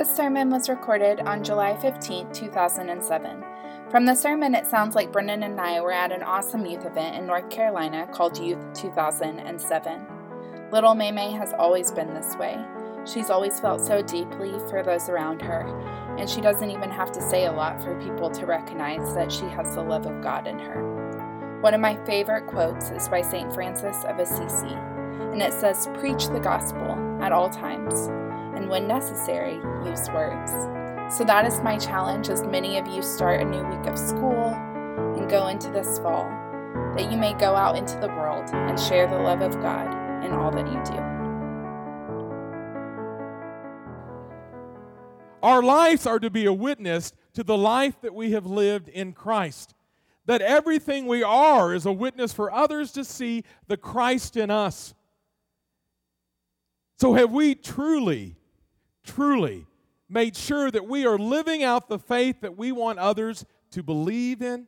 This sermon was recorded on July 15, 2007. From the sermon, it sounds like Brennan and I were at an awesome youth event in North Carolina called Youth 2007. Little Maymay has always been this way. She's always felt so deeply for those around her, and she doesn't even have to say a lot for people to recognize that she has the love of God in her. One of my favorite quotes is by St. Francis of Assisi, and it says, Preach the gospel at all times and when necessary, use words. So that is my challenge as many of you start a new week of school and go into this fall, that you may go out into the world and share the love of God in all that you do. Our lives are to be a witness to the life that we have lived in Christ. That everything we are is a witness for others to see the Christ in us. So, have we truly truly made sure that we are living out the faith that we want others to believe in.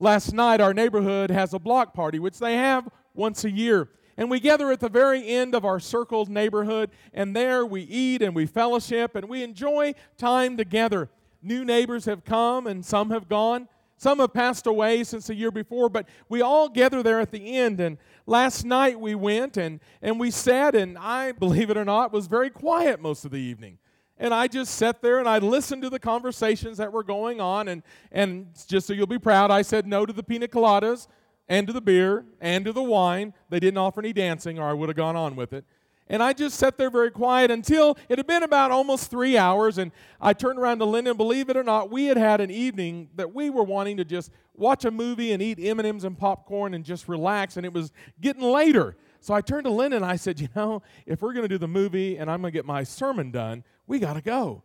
Last night, our neighborhood has a block party, which they have once a year. And we gather at the very end of our circled neighborhood, and there we eat and we fellowship and we enjoy time together. New neighbors have come and some have gone. Some have passed away since the year before, but we all gather there at the end. And last night we went and, and we sat, and I, believe it or not, was very quiet most of the evening. And I just sat there and I listened to the conversations that were going on. And, and just so you'll be proud, I said no to the pina coladas and to the beer and to the wine. They didn't offer any dancing, or I would have gone on with it. And I just sat there very quiet until it had been about almost three hours. And I turned around to Linda. Believe it or not, we had had an evening that we were wanting to just watch a movie and eat M&Ms and popcorn and just relax. And it was getting later. So I turned to Linda and I said, You know, if we're going to do the movie and I'm going to get my sermon done, we got to go.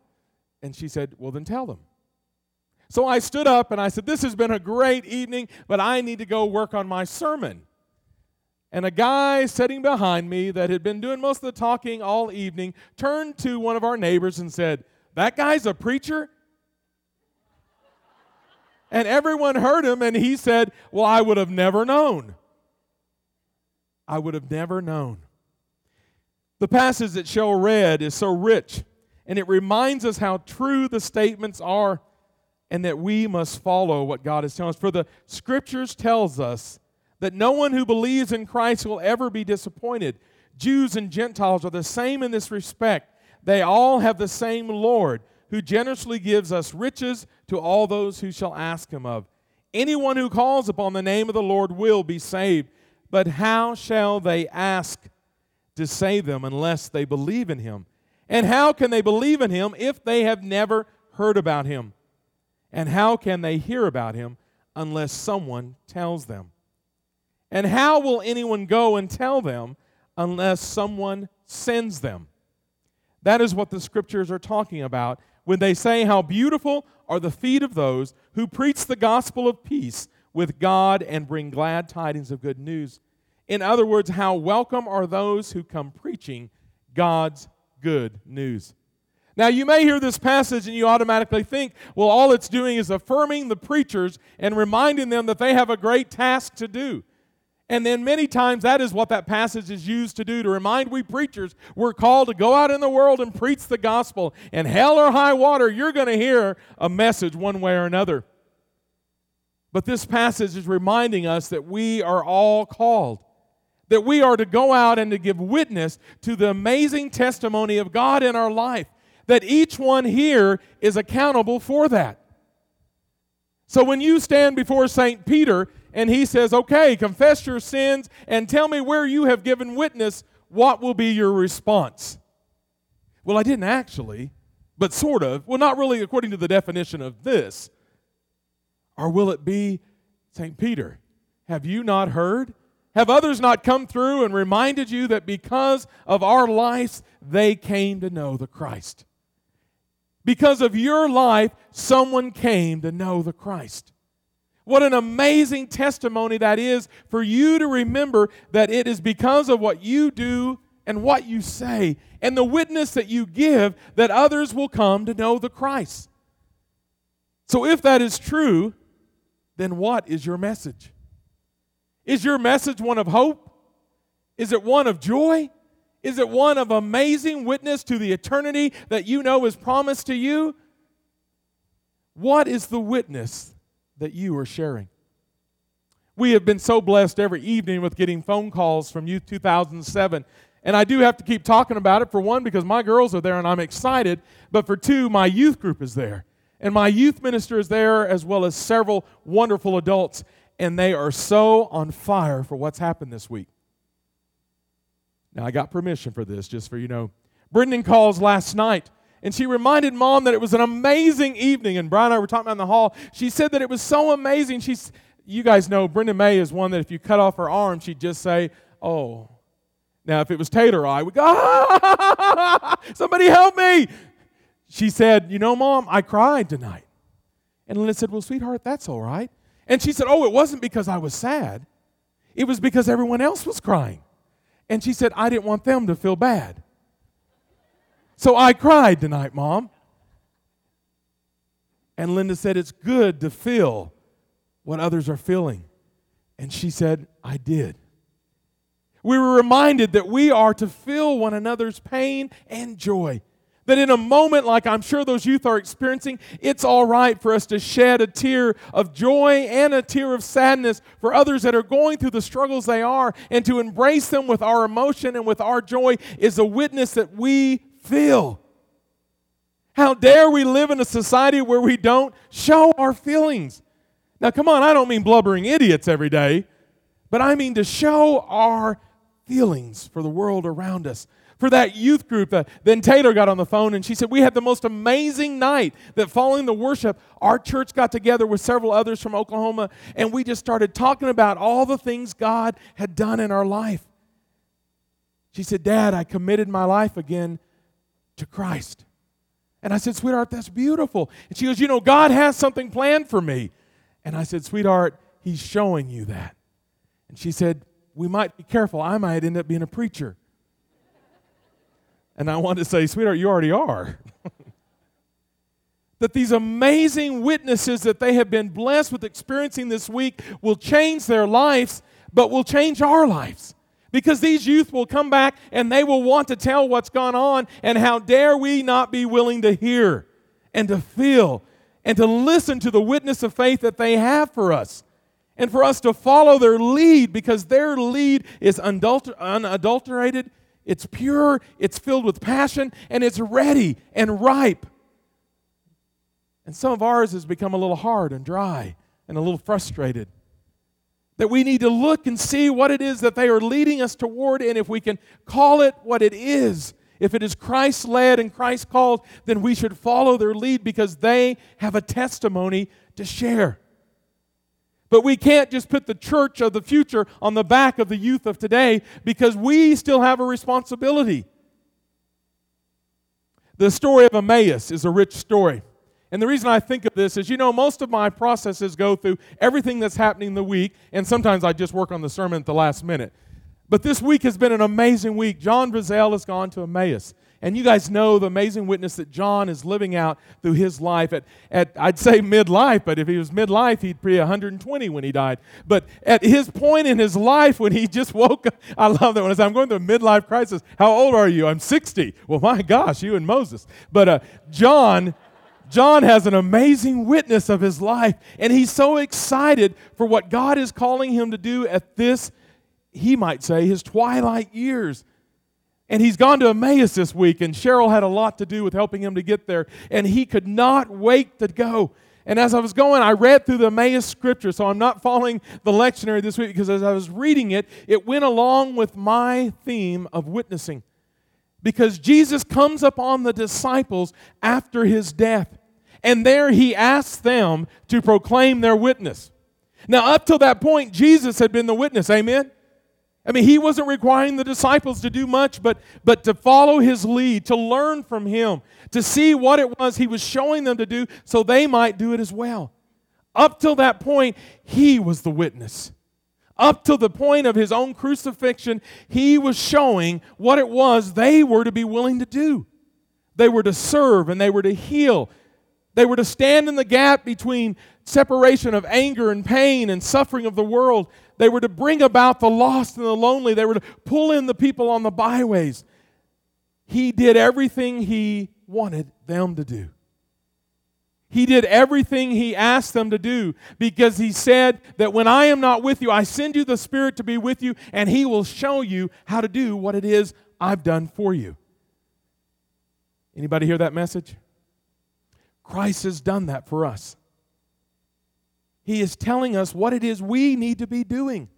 And she said, Well, then tell them. So I stood up and I said, This has been a great evening, but I need to go work on my sermon. And a guy sitting behind me that had been doing most of the talking all evening turned to one of our neighbors and said, That guy's a preacher? And everyone heard him, and he said, Well, I would have never known. I would have never known. The passage that Cheryl read is so rich, and it reminds us how true the statements are and that we must follow what God is telling us. For the scriptures tells us that no one who believes in Christ will ever be disappointed. Jews and Gentiles are the same in this respect. They all have the same Lord who generously gives us riches to all those who shall ask him of. Anyone who calls upon the name of the Lord will be saved. But how shall they ask to save them unless they believe in him? And how can they believe in him if they have never heard about him? And how can they hear about him unless someone tells them? And how will anyone go and tell them unless someone sends them? That is what the scriptures are talking about when they say, How beautiful are the feet of those who preach the gospel of peace with God and bring glad tidings of good news. In other words, how welcome are those who come preaching God's good news. Now, you may hear this passage and you automatically think, well, all it's doing is affirming the preachers and reminding them that they have a great task to do. And then many times that is what that passage is used to do to remind we preachers we're called to go out in the world and preach the gospel. And hell or high water, you're going to hear a message one way or another. But this passage is reminding us that we are all called, that we are to go out and to give witness to the amazing testimony of God in our life, that each one here is accountable for that. So when you stand before St. Peter, and he says, Okay, confess your sins and tell me where you have given witness. What will be your response? Well, I didn't actually, but sort of. Well, not really according to the definition of this. Or will it be, St. Peter, have you not heard? Have others not come through and reminded you that because of our lives, they came to know the Christ? Because of your life, someone came to know the Christ. What an amazing testimony that is for you to remember that it is because of what you do and what you say and the witness that you give that others will come to know the Christ. So, if that is true, then what is your message? Is your message one of hope? Is it one of joy? Is it one of amazing witness to the eternity that you know is promised to you? What is the witness that you are sharing? We have been so blessed every evening with getting phone calls from Youth 2007. And I do have to keep talking about it for one, because my girls are there and I'm excited. But for two, my youth group is there. And my youth minister is there, as well as several wonderful adults. And they are so on fire for what's happened this week. Now, I got permission for this, just for you know. Brendan calls last night and she reminded mom that it was an amazing evening. And Brian and I were talking in the hall. She said that it was so amazing. She's, you guys know Brenda May is one that if you cut off her arm, she'd just say, Oh. Now, if it was Taylor, I would go, ah, Somebody help me. She said, You know, mom, I cried tonight. And Linda said, Well, sweetheart, that's all right. And she said, Oh, it wasn't because I was sad, it was because everyone else was crying. And she said, I didn't want them to feel bad. So I cried tonight, Mom. And Linda said, It's good to feel what others are feeling. And she said, I did. We were reminded that we are to feel one another's pain and joy. That in a moment like I'm sure those youth are experiencing, it's all right for us to shed a tear of joy and a tear of sadness for others that are going through the struggles they are, and to embrace them with our emotion and with our joy is a witness that we feel. How dare we live in a society where we don't show our feelings? Now, come on, I don't mean blubbering idiots every day, but I mean to show our feelings for the world around us. For that youth group, uh, then Taylor got on the phone and she said, We had the most amazing night that following the worship, our church got together with several others from Oklahoma and we just started talking about all the things God had done in our life. She said, Dad, I committed my life again to Christ. And I said, Sweetheart, that's beautiful. And she goes, You know, God has something planned for me. And I said, Sweetheart, He's showing you that. And she said, We might be careful. I might end up being a preacher. And I wanted to say, Sweetheart, you already are. that these amazing witnesses that they have been blessed with experiencing this week will change their lives, but will change our lives. Because these youth will come back and they will want to tell what's gone on, and how dare we not be willing to hear and to feel and to listen to the witness of faith that they have for us, and for us to follow their lead because their lead is unadulter- unadulterated, it's pure, it's filled with passion, and it's ready and ripe. And some of ours has become a little hard and dry and a little frustrated that we need to look and see what it is that they are leading us toward, and if we can call it what it is, if it is Christ led and Christ called, then we should follow their lead because they have a testimony to share. But we can't just put the church of the future on the back of the youth of today because we still have a responsibility. The story of Emmaus is a rich story. And the reason I think of this is, you know, most of my processes go through everything that's happening the week, and sometimes I just work on the sermon at the last minute. But this week has been an amazing week. John Brazell has gone to Emmaus. And you guys know the amazing witness that John is living out through his life at, at I'd say midlife, but if he was midlife, he'd be 120 when he died. But at his point in his life when he just woke up, I love that one. Say, I'm going through a midlife crisis. How old are you? I'm 60. Well, my gosh, you and Moses. But uh, John John has an amazing witness of his life, and he's so excited for what God is calling him to do at this, he might say, his twilight years. And he's gone to Emmaus this week, and Cheryl had a lot to do with helping him to get there, and he could not wait to go. And as I was going, I read through the Emmaus scripture, so I'm not following the lectionary this week because as I was reading it, it went along with my theme of witnessing. Because Jesus comes upon the disciples after his death. And there he asked them to proclaim their witness. Now, up till that point, Jesus had been the witness. Amen? I mean, he wasn't requiring the disciples to do much, but, but to follow his lead, to learn from him, to see what it was he was showing them to do so they might do it as well. Up till that point, he was the witness. Up till the point of his own crucifixion, he was showing what it was they were to be willing to do. They were to serve and they were to heal they were to stand in the gap between separation of anger and pain and suffering of the world. They were to bring about the lost and the lonely. They were to pull in the people on the byways. he did everything he wanted them to do. He did everything he asked them to do because he said that when I am not with you, I send you the Spirit to be with you, and he will show you how to do what it is I've done for you. Anybody hear that message? Christ has done that for us. He is telling us what it is we need to be doing.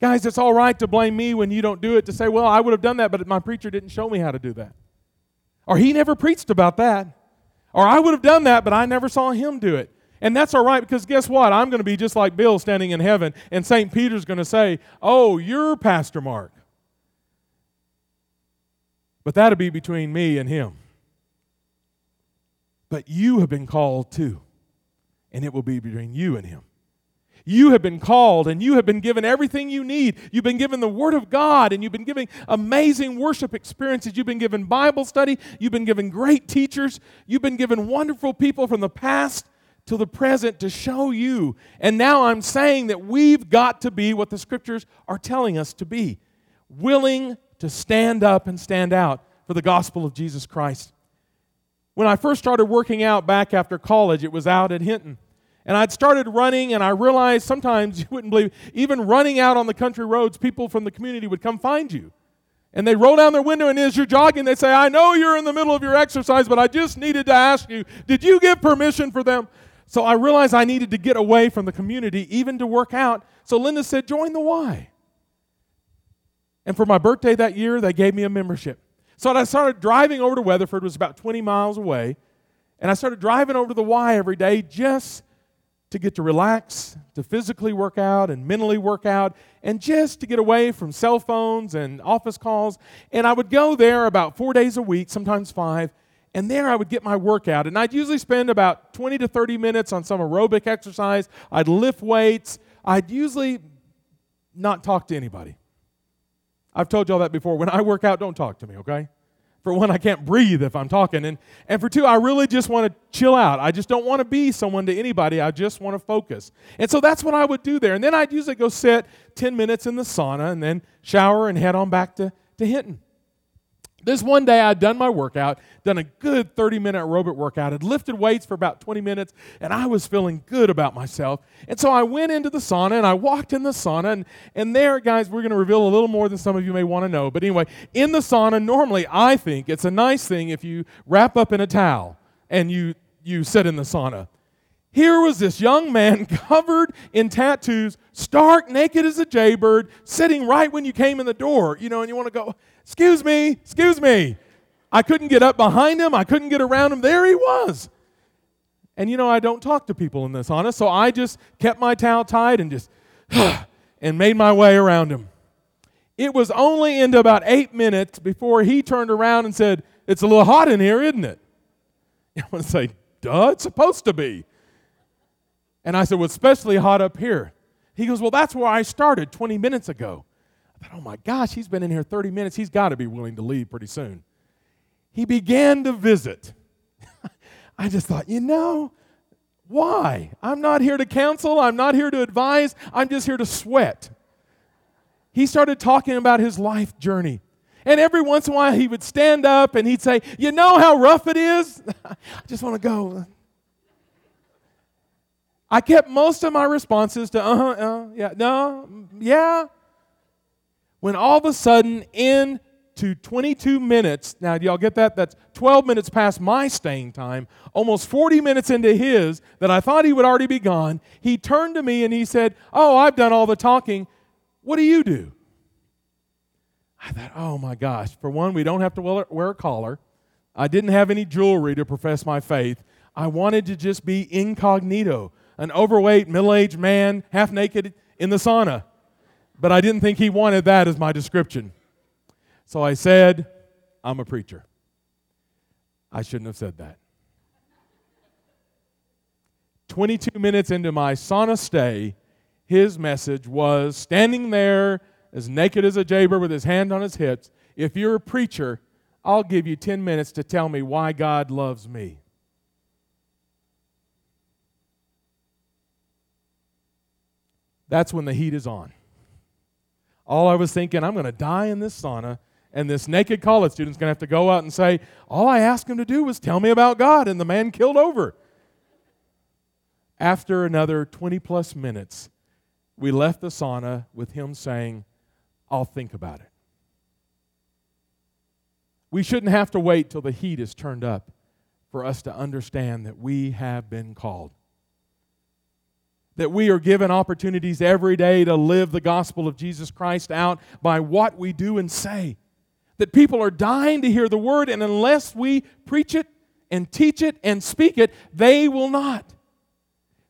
Guys, it's all right to blame me when you don't do it, to say, well, I would have done that, but my preacher didn't show me how to do that. Or he never preached about that. Or I would have done that, but I never saw him do it. And that's all right because guess what? I'm going to be just like Bill standing in heaven, and St. Peter's going to say, Oh, you're Pastor Mark. But that'll be between me and him. But you have been called too, and it will be between you and him. You have been called and you have been given everything you need. You've been given the Word of God and you've been given amazing worship experiences. You've been given Bible study. You've been given great teachers. You've been given wonderful people from the past to the present to show you. And now I'm saying that we've got to be what the Scriptures are telling us to be willing to stand up and stand out for the gospel of Jesus Christ. When I first started working out back after college, it was out at Hinton. And I'd started running, and I realized sometimes you wouldn't believe, even running out on the country roads, people from the community would come find you. And they roll down their window, and as you're jogging, they say, I know you're in the middle of your exercise, but I just needed to ask you, did you give permission for them? So I realized I needed to get away from the community, even to work out. So Linda said, Join the Y. And for my birthday that year, they gave me a membership. So I started driving over to Weatherford, was about 20 miles away. And I started driving over to the Y every day just to get to relax, to physically work out and mentally work out, and just to get away from cell phones and office calls. And I would go there about four days a week, sometimes five, and there I would get my workout. And I'd usually spend about 20 to 30 minutes on some aerobic exercise. I'd lift weights. I'd usually not talk to anybody. I've told y'all that before. When I work out, don't talk to me, okay? For one, I can't breathe if I'm talking. And, and for two, I really just want to chill out. I just don't want to be someone to anybody. I just want to focus. And so that's what I would do there. And then I'd usually go sit 10 minutes in the sauna and then shower and head on back to, to Hinton. This one day I'd done my workout, done a good 30 minute aerobic workout, had lifted weights for about 20 minutes, and I was feeling good about myself. And so I went into the sauna and I walked in the sauna. And, and there, guys, we're going to reveal a little more than some of you may want to know. But anyway, in the sauna, normally I think it's a nice thing if you wrap up in a towel and you, you sit in the sauna. Here was this young man covered in tattoos, stark naked as a jaybird, sitting right when you came in the door, you know, and you want to go, Excuse me, excuse me. I couldn't get up behind him, I couldn't get around him. There he was. And you know, I don't talk to people in this, honest, so I just kept my towel tied and just and made my way around him. It was only into about eight minutes before he turned around and said, It's a little hot in here, isn't it? I want to say, Duh, it's supposed to be. And I said, Well, especially hot up here. He goes, Well, that's where I started 20 minutes ago. Oh my gosh, he's been in here 30 minutes. He's got to be willing to leave pretty soon. He began to visit. I just thought, you know, why? I'm not here to counsel. I'm not here to advise. I'm just here to sweat. He started talking about his life journey. And every once in a while, he would stand up and he'd say, You know how rough it is? I just want to go. I kept most of my responses to, uh huh, uh, yeah, no, yeah, when all of a sudden, into 22 minutes, now, y'all get that? That's 12 minutes past my staying time, almost 40 minutes into his, that I thought he would already be gone. He turned to me and he said, Oh, I've done all the talking. What do you do? I thought, Oh my gosh. For one, we don't have to wear a collar. I didn't have any jewelry to profess my faith. I wanted to just be incognito, an overweight, middle aged man, half naked in the sauna but I didn't think he wanted that as my description. So I said, I'm a preacher. I shouldn't have said that. 22 minutes into my sauna stay, his message was standing there as naked as a jaber with his hand on his hips. If you're a preacher, I'll give you 10 minutes to tell me why God loves me. That's when the heat is on. All I was thinking, I'm going to die in this sauna And this naked college student's going to have to go out and say, All I asked him to do was tell me about God, and the man killed over. After another 20 plus minutes, we left the sauna with him saying, I'll think about it. We shouldn't have to wait till the heat is turned up for us to understand that we have been called. That we are given opportunities every day to live the gospel of Jesus Christ out by what we do and say. That people are dying to hear the word, and unless we preach it and teach it and speak it, they will not.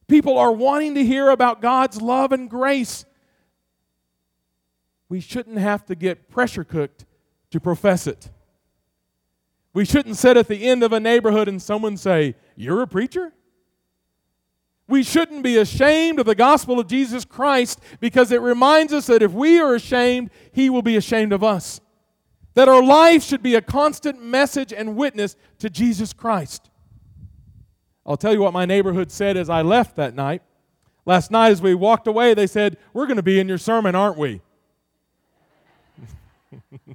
People are wanting to hear about God's love and grace. We shouldn't have to get pressure cooked to profess it. We shouldn't sit at the end of a neighborhood and someone say, You're a preacher? We shouldn't be ashamed of the gospel of Jesus Christ because it reminds us that if we are ashamed, He will be ashamed of us. That our life should be a constant message and witness to Jesus Christ. I'll tell you what my neighborhood said as I left that night. Last night, as we walked away, they said, We're going to be in your sermon, aren't we?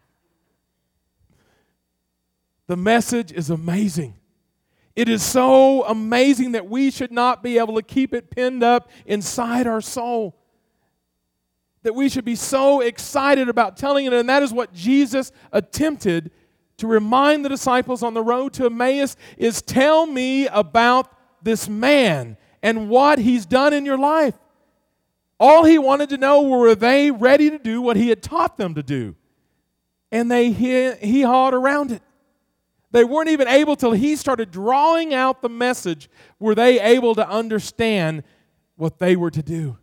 the message is amazing. It is so amazing that we should not be able to keep it pinned up inside our soul. That we should be so excited about telling it, and that is what Jesus attempted to remind the disciples on the road to Emmaus is tell me about this man and what he's done in your life. All he wanted to know were they ready to do what he had taught them to do. And they he, he hawed around it. They weren't even able till he started drawing out the message were they able to understand what they were to do.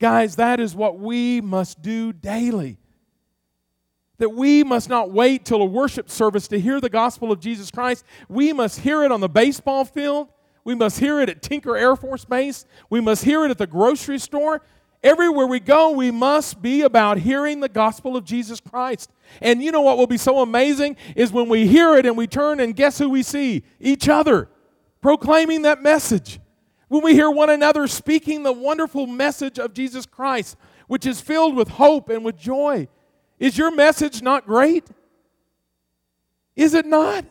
Guys, that is what we must do daily that we must not wait till a worship service to hear the gospel of Jesus Christ. We must hear it on the baseball field. We must hear it at Tinker Air Force Base. We must hear it at the grocery store. Everywhere we go, we must be about hearing the gospel of Jesus Christ. And you know what will be so amazing is when we hear it and we turn and guess who we see? Each other proclaiming that message. When we hear one another speaking the wonderful message of Jesus Christ, which is filled with hope and with joy. Is your message not great? Is it not?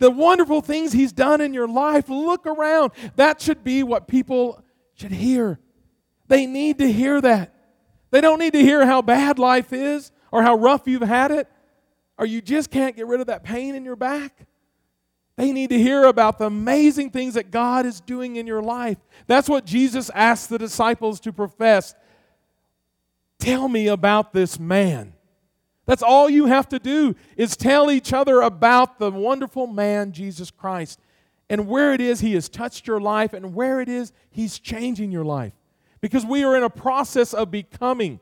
The wonderful things He's done in your life, look around. That should be what people should hear. They need to hear that. They don't need to hear how bad life is or how rough you've had it or you just can't get rid of that pain in your back. They need to hear about the amazing things that God is doing in your life. That's what Jesus asked the disciples to profess Tell me about this man. That's all you have to do is tell each other about the wonderful man, Jesus Christ, and where it is he has touched your life and where it is he's changing your life. Because we are in a process of becoming.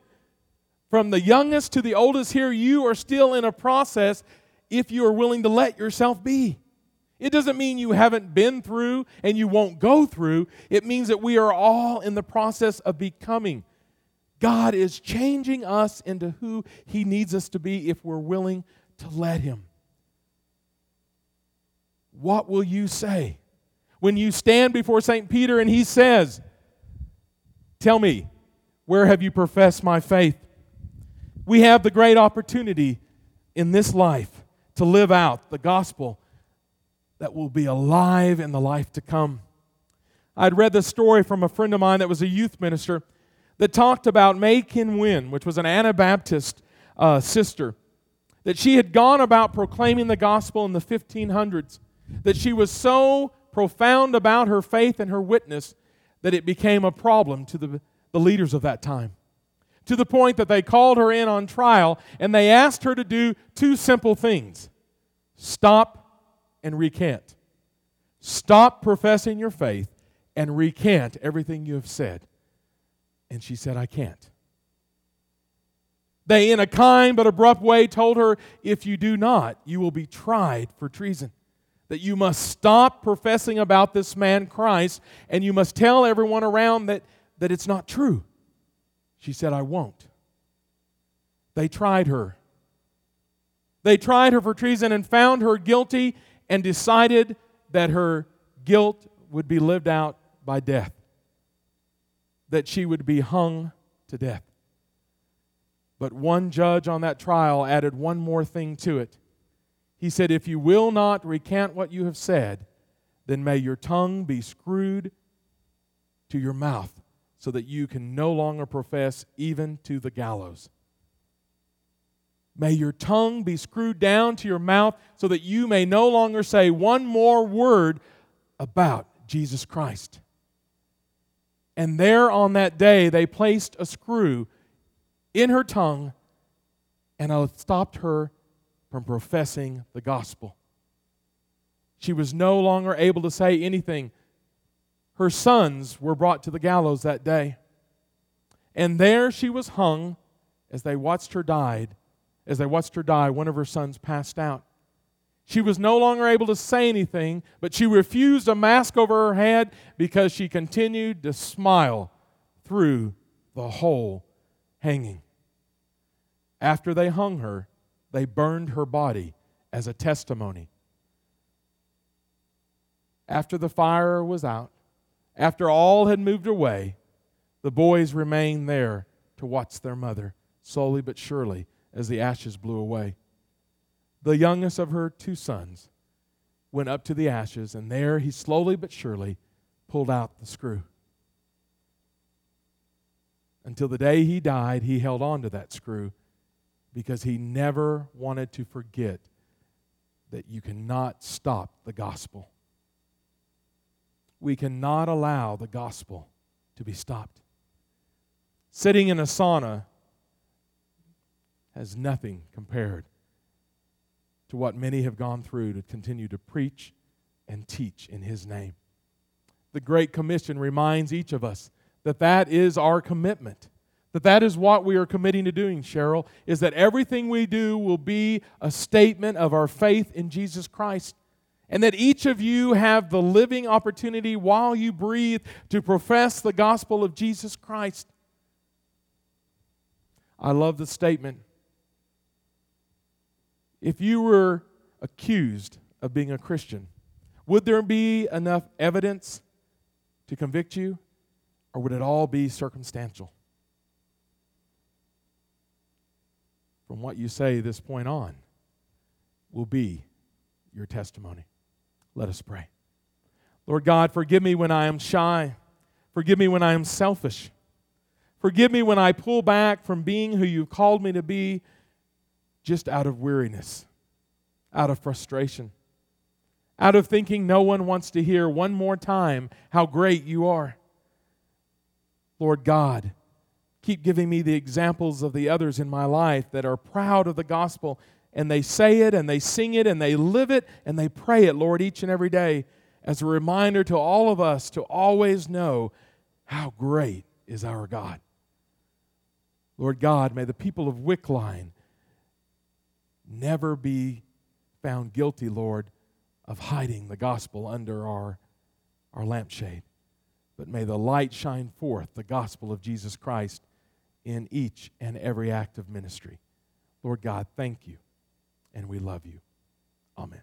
From the youngest to the oldest here, you are still in a process if you are willing to let yourself be. It doesn't mean you haven't been through and you won't go through. It means that we are all in the process of becoming. God is changing us into who He needs us to be if we're willing to let Him. What will you say when you stand before St. Peter and he says, Tell me, where have you professed my faith? We have the great opportunity in this life to live out the gospel that will be alive in the life to come. I'd read this story from a friend of mine that was a youth minister that talked about Maeyken Wens, which was an Anabaptist uh, sister, that she had gone about proclaiming the gospel in the 1500s, that she was so profound about her faith and her witness that it became a problem to the, the leaders of that time. To the point that they called her in on trial and they asked her to do two simple things stop and recant. Stop professing your faith and recant everything you have said. And she said, I can't. They, in a kind but abrupt way, told her, If you do not, you will be tried for treason. That you must stop professing about this man Christ and you must tell everyone around that, that it's not true. She said, I won't. They tried her. They tried her for treason and found her guilty and decided that her guilt would be lived out by death that she would be hung to death. But one judge on that trial added one more thing to it. He said, If you will not recant what you have said, then may your tongue be screwed to your mouth so that you can no longer profess even to the gallows. May your tongue be screwed down to your mouth so that you may no longer say one more word about Jesus Christ. And there on that day, they placed a screw in her tongue and uh, stopped her from professing the gospel. She was no longer able to say anything. Her sons were brought to the gallows that day. And there she was hung as they watched her died. As they watched her die, one of her sons passed out. She was no longer able to say anything, but she refused a mask over her head because she continued to smile through the whole hanging. After they hung her, they burned her body as a testimony. After the fire was out, after all had moved away, the boys remained there to watch their mother, slowly but surely, as the ashes blew away. The youngest of her two sons went up to the ashes, and there he slowly but surely pulled out the screw. Until the day he died, he held on to that screw because he never wanted to forget that you cannot stop the gospel. We cannot allow the gospel to be stopped. Sitting in a sauna has nothing compared to what many have gone through to continue to preach and teach in His name. The Great Commission reminds each of us that that is our commitment. That that is what we are committing to doing, Cheryl, is that everything we do will be a statement of our faith in Jesus Christ. And that each of you have the living opportunity while you breathe to profess the gospel of Jesus Christ. I love the statement if you were accused of being a Christian, would there be enough evidence to convict you, or would it all be circumstantial? From what you say this point on, will be your testimony. Let us pray. Lord God, forgive me when I am shy. Forgive me when I am selfish. Forgive me when I pull back from being who you've called me to be just out of weariness, out of frustration, out of thinking no one wants to hear one more time how great you are. Lord God, keep giving me the examples of the others in my life that are proud of the gospel and they say it and they sing it and they live it and they pray it, Lord, each and every day as a reminder to all of us to always know how great is our God. Lord God, may the people of Wickline never be found guilty, Lord, of hiding the gospel under our, our lampshade. But may the light shine forth the gospel of Jesus Christ in each and every act of ministry. Lord God, thank you, and we love you. Amen.